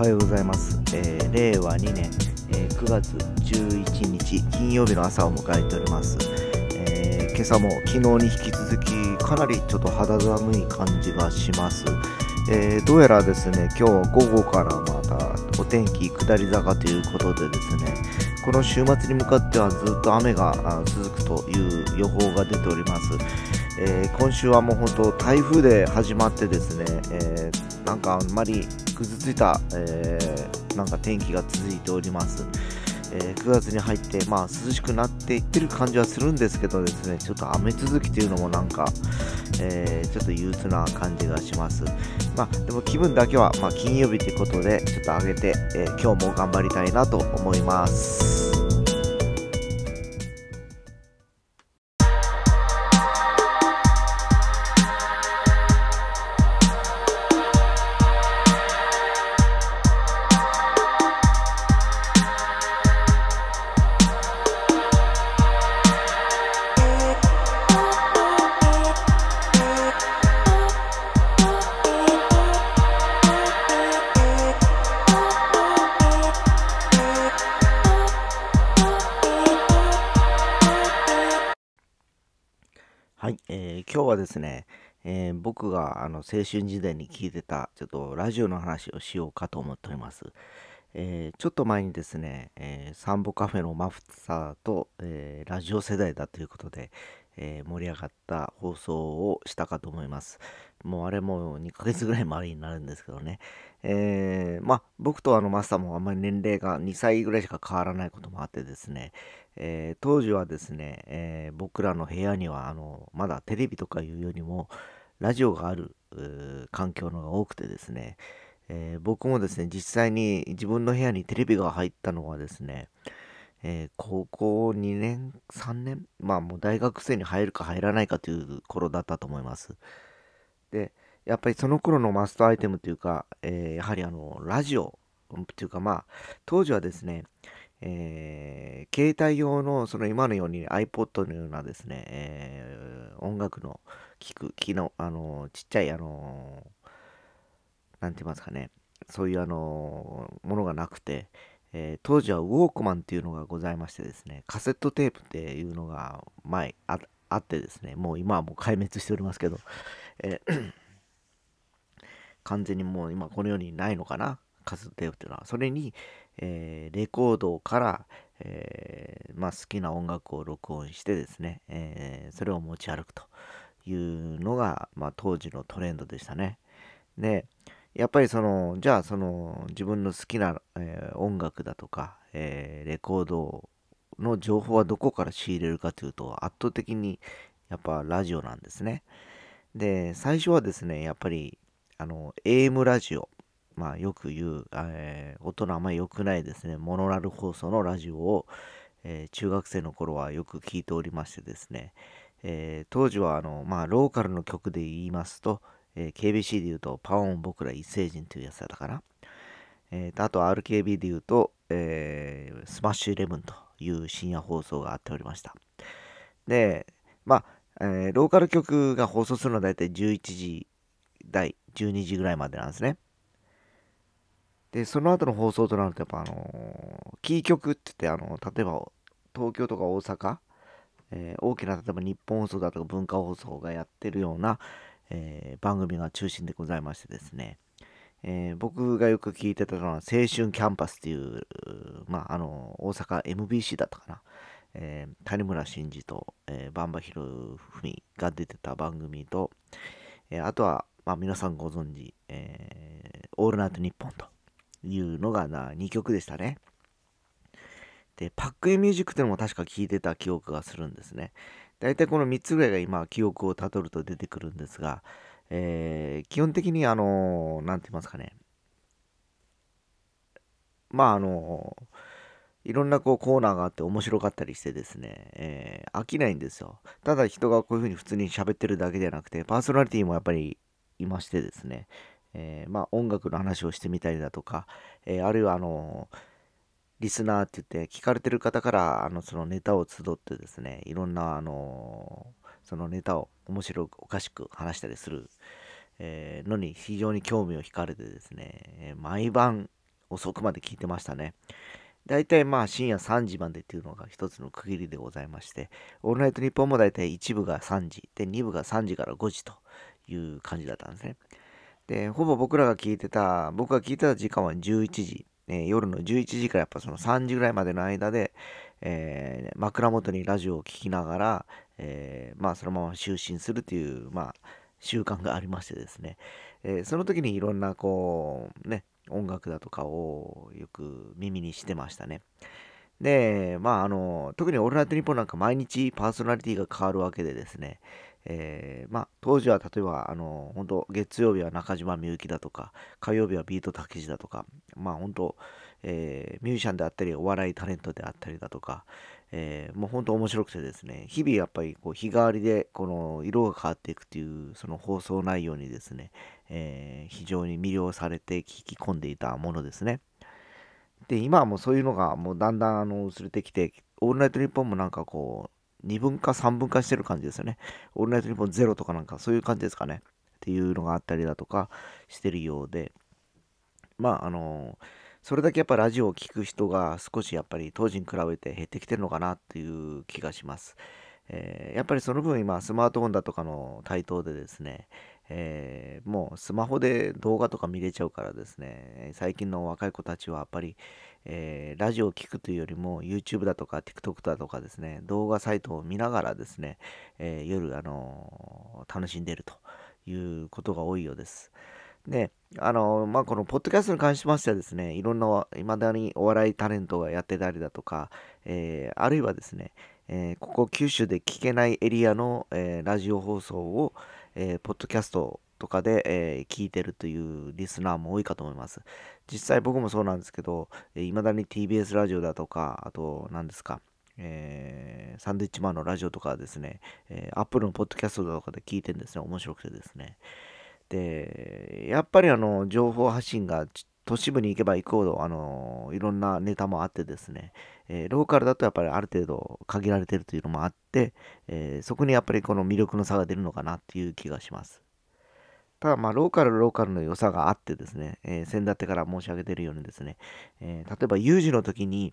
はようございます、えー令和2年、えー9月11日金曜日の朝を迎えております、えー今朝も昨日に引き続きかなりちょっと肌寒い感じがします、えーどうやらですね今日午後からまたお天気下り坂ということでですねこの週末に向かってはずっと雨が続くという予報が出ております、えー今週はもう本当台風で始まってですね、えーなんかあんまりぐずついた、えーなんか天気が続いております、えー9月に入って、まあ、涼しくなっていってる感じはするんですけどですねちょっと雨続きというのもなんか、えーちょっと憂鬱な感じがします。まあでも気分だけは、まあ、金曜日ということでちょっと上げて、えー今日も頑張りたいなと思います。はい、えー今日はですね、えー僕があの青春時代に聞いてたちょっとラジオの話をしようかと思っております。えーちょっと前にですね、えーサンボカフェのマフサーと、えラジオ世代だということで、えー盛り上がった放送をしたかと思います。もうあれも2ヶ月ぐらい前になるんですけどね。えーまあ僕とあのマスターもあんまり年齢が2歳ぐらいしか変わらないこともあってですね、えー当時はですね、えー僕らの部屋にはあのまだテレビとかいうよりもラジオがある環境のが多くてですね、えー僕もですね実際に自分の部屋にテレビが入ったのはですね、えー高校2年3年？まあもう大学生に入るか入らないかという頃だったと思います。でやっぱりその頃のマストアイテムというか、えーやはりあのラジオというかまあ当時はですねえー携帯用のその今のように iPod のようなですね、えー音楽の聴く機能あのちっちゃいあのなんて言いますかねそういうあのものがなくて、えー当時はウォークマンっていうのがございましてですねカセットテープっていうのが前ああってですねもう今はもう壊滅しておりますけど、えー 完全にもう今この世にないのかなカセットテープっていうのは。それに、えーレコードから、えまあ、好きな音楽を録音してですね、えそれを持ち歩くというのが、まあ、当時のトレンドでしたね。でやっぱりそのじゃあその自分の好きな、えー音楽だとか、えーレコードの情報はどこから仕入れるかというと圧倒的にやっぱラジオなんですね。で最初はですねやっぱりあの AM ラジオまあよく言う、えー音のあまり良くないですねモノラル放送のラジオを、えー中学生の頃はよく聞いておりましてですね、えー当時はあのまあローカルの曲で言いますと、えー KBC で言うとパオン僕ら一星人というやつだったかな、えーとあと RKB で言うと、えースマッシュイレブンという深夜放送があっておりました。でまあ、えーローカル局が放送するのは大体11時台12時ぐらいまでなんですね。でその後の放送となるとやっぱあのーキー局って言ってあの例えば東京とか大阪、えー大きな例えば日本放送だとか文化放送がやってるような、えー番組が中心でございましてですね、えー僕がよく聞いてたのは青春キャンパスっていうまああの大阪 MBC だったかな、えー谷村新司と、えー、バンバヒロフミが出てた番組と、えーあとは、まあ、皆さんご存知、えーオールナイトニッポンというのがな2曲でしたね。で、パックインミュージックっていうのも確か聞いてた記憶がするんですね。大体この3つぐらいが今記憶をたどると出てくるんですが、えー基本的にあのなんて言いますかね。まああのいろんなこうコーナーがあって面白かったりしてですね、えー飽きないんですよ。ただ人がこういうふうに普通に喋ってるだけじゃなくて、パーソナリティもやっぱりいましてですね、えーまあ音楽の話をしてみたりだとか、えーあるいはあのリスナーって言って聞かれてる方からあのそのネタを集ってですね、いろんなあのそのネタを面白くおかしく話したりする、えのに非常に興味を惹かれてですね、え毎晩遅くまで聞いてましたね。大体まあ深夜3時までっていうのが一つの区切りでございまして、オールナイトニッポンも大体1部が3時、で2部が3時から5時という感じだったんですね。で、ほぼ僕らが聞いてた、僕が聞いてた時間は11時、えー、夜の11時からやっぱその3時ぐらいまでの間で、えー、枕元にラジオを聴きながら、えー、まあそのまま就寝するという、まあ習慣がありましてですね、えその時にいろんなこう、ね、音楽だとかをよく耳にしてましたね。で、まあ、あの、特にオールナイトニッポンなんか毎日パーソナリティが変わるわけでですね、えー、まあ、当時は例えば、あの、本当月曜日は中島みゆきだとか、火曜日はビートたけしだとか、まあ、本当えー、ミュージシャンであったり、お笑いタレントであったりだとか、えー、もう本当面白くてですね、日々やっぱりこう日替わりでこの色が変わっていくっていうその放送内容にですね、えー、非常に魅了されて聞き込んでいたものですね。で、今はもうそういうのがもうだんだんあの薄れてきて、オールナイトニッポンもなんかこう、2分化3分化してる感じですよね。オールナイトニッポンゼロとかなんかそういう感じですかね。っていうのがあったりだとかしてるようで、まああのーそれだけやっぱラジオを聴く人が少しやっぱり当時に比べて減ってきてるのかなっていう気がします。えー、やっぱりその分今スマートフォンだとかの台頭でですね、えー、もうスマホで動画とか見れちゃうからですね、最近の若い子たちはやっぱり、えー、ラジオを聴くというよりも YouTube だとか TikTok だとかですね、動画サイトを見ながらですね、え夜、あの楽しんでるということが多いようです。で、あの、まあ、このポッドキャストに関しましてはですね、いろんな、いまだにお笑いタレントがやってたりだとか、えー、あるいはですね、えー、ここ九州で聞けないエリアの、えー、ラジオ放送を、えポッドキャストとかで、え聞いてるというリスナーも多いかと思います。実際僕もそうなんですけど、いまだに TBS ラジオだとか、あと何ですか、えー、サンドイッチマンのラジオとかですね、えー、Apple のポッドキャストとかで聞いてるんですね。面白くてですね。で、やっぱりあの、情報発信が都市部に行けば行くほど、あの、いろんなネタもあってですね、えー、ローカルだとやっぱりある程度限られてるというのもあって、えー、そこにやっぱりこの魅力の差が出るのかなっていう気がします。ただまあ、ローカルローカルの良さがあってですね、えー、先だってから申し上げてるようにですね、え例えば有事の時に、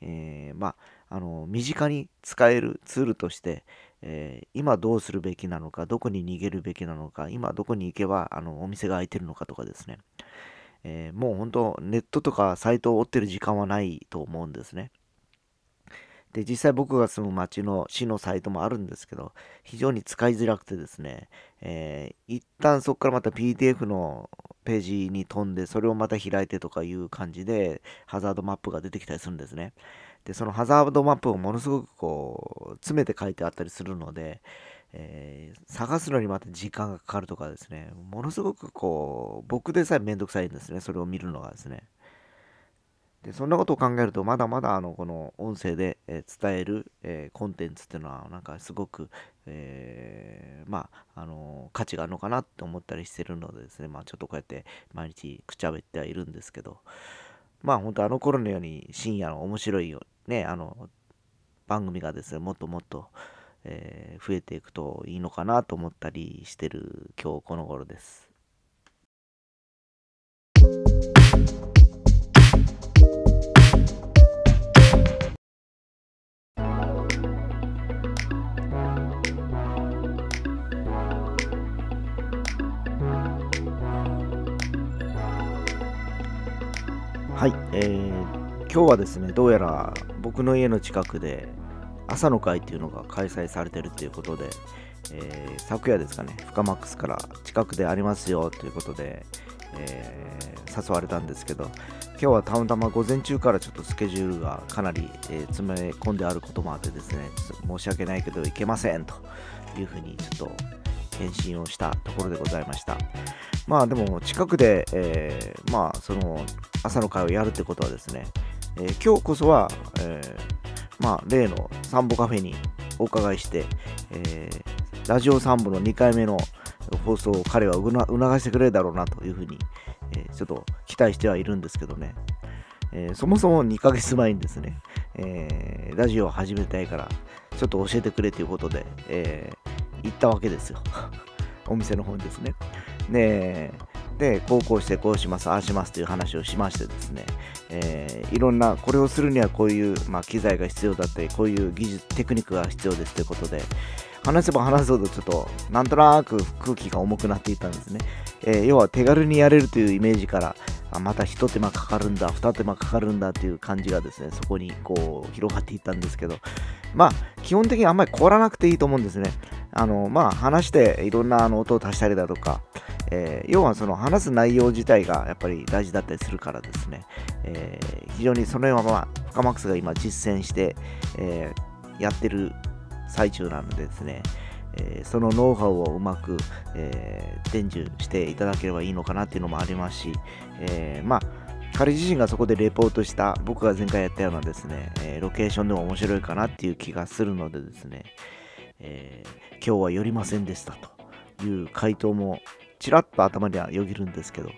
えまあ、あの、身近に使えるツールとして、えー、今どうするべきなのか、どこに逃げるべきなのか、今どこに行けばあのお店が開いてるのかとかですね、えー、もう本当ネットとかサイトを追ってる時間はないと思うんですね。で、実際僕が住む町の市のサイトもあるんですけど、非常に使いづらくてですね、えー、一旦そこからまた PDF のページに飛んで、それをまた開いてとかいう感じで、ハザードマップが出てきたりするんですね。で、そのハザードマップをものすごくこう、詰めて書いてあったりするので、えー、探すのにまた時間がかかるとかですね、ものすごくこう、僕でさえめんどくさいんですね、それを見るのがですね。でそんなことを考えると、まだまだあのこの音声で、え伝える、えコンテンツっていうのは、なんかすごく、えー、まあ、あの価値があるのかなって思ったりしてるのでですね、まあ、ちょっとこうやって毎日くちゃべってはいるんですけど、まあ本当あの頃のように深夜の面白いよね、あの番組がですね、もっともっと、えー、増えていくといいのかなと思ったりしてる今日この頃です。はい、えー、今日はですね、どうやら僕の家の近くで朝の会っていうのが開催されてるということで、えー、昨夜ですかね、深マックスから近くでありますよということで、えー、誘われたんですけど、今日はたまたま午前中からちょっとスケジュールがかなり、えー、詰め込んであることもあってですね、申し訳ないけど行けませんというふうにちょっと返信をしたところでございました。まあでも近くで、えー、まあその朝の会をやるってことはですね、えー、今日こそは、え、まあ例のサンボカフェにお伺いして、えー、ラジオサンボの2回目の放送を彼は促してくれるだろうなというふうに、えー、ちょっと期待してはいるんですけどね、えー、そもそも2ヶ月前にですね、え、ラジオを始めたいからちょっと教えてくれということで、え、行ったわけですよ お店の方にですね。で、で、こうこうしてこうします、ああしますという話をしましてですね、えー、いろんな、これをするにはこういう、まあ、機材が必要だったり、こういう技術、テクニックが必要ですということで、話せば話すほどちょっとなんとなく空気が重くなっていったんですね。えー、要は手軽にやれるというイメージからあまた一手間かかるんだ二手間かかるんだという感じがですねそこにこう広がっていったんですけどまあ基本的にあんまり凍らなくていいと思うんですね。あのまあ話していろんなあの音を足したりだとか、えー、要はその話す内容自体がやっぱり大事だったりするからですね、えー、非常にその辺はまあ深マックスが今実践して、えー、やってる最中なのでですね、え、そのノウハウをうまく、え、伝授していただければいいのかなっていうのもありますし、え、まあ彼自身がそこでレポートした僕が前回やったようなですね、えロケーションでも面白いかなっていう気がするのでですね、え今日は寄りませんでしたという回答もちらっと頭にはよぎるんですけど、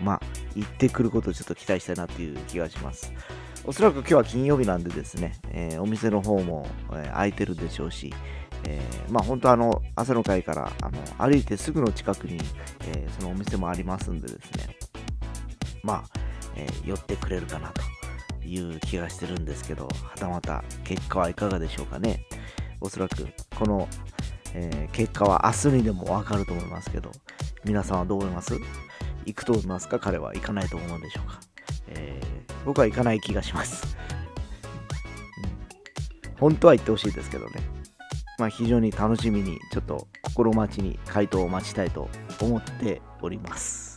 まあ、行ってくることをちょっと期待したいなっていう気がします。おそらく今日は金曜日なんでですね、えー、お店の方も、えー、空いてるでしょうし、えー、まあ本当あの朝の会からあの歩いてすぐの近くに、えそのお店もありますんでですね、まあ、え寄ってくれるかなという気がしてるんですけど、はたまた結果はいかがでしょうかね。おそらくこの、え結果は明日にでもわかると思いますけど、皆さんはどう思います？行くと思いますか？彼は行かないと思うんでしょうか、えー、僕は行かない気がします、本当は行ってほしいですけどね。まあ非常に楽しみに、ちょっと心待ちに回答を待ちたいと思っております。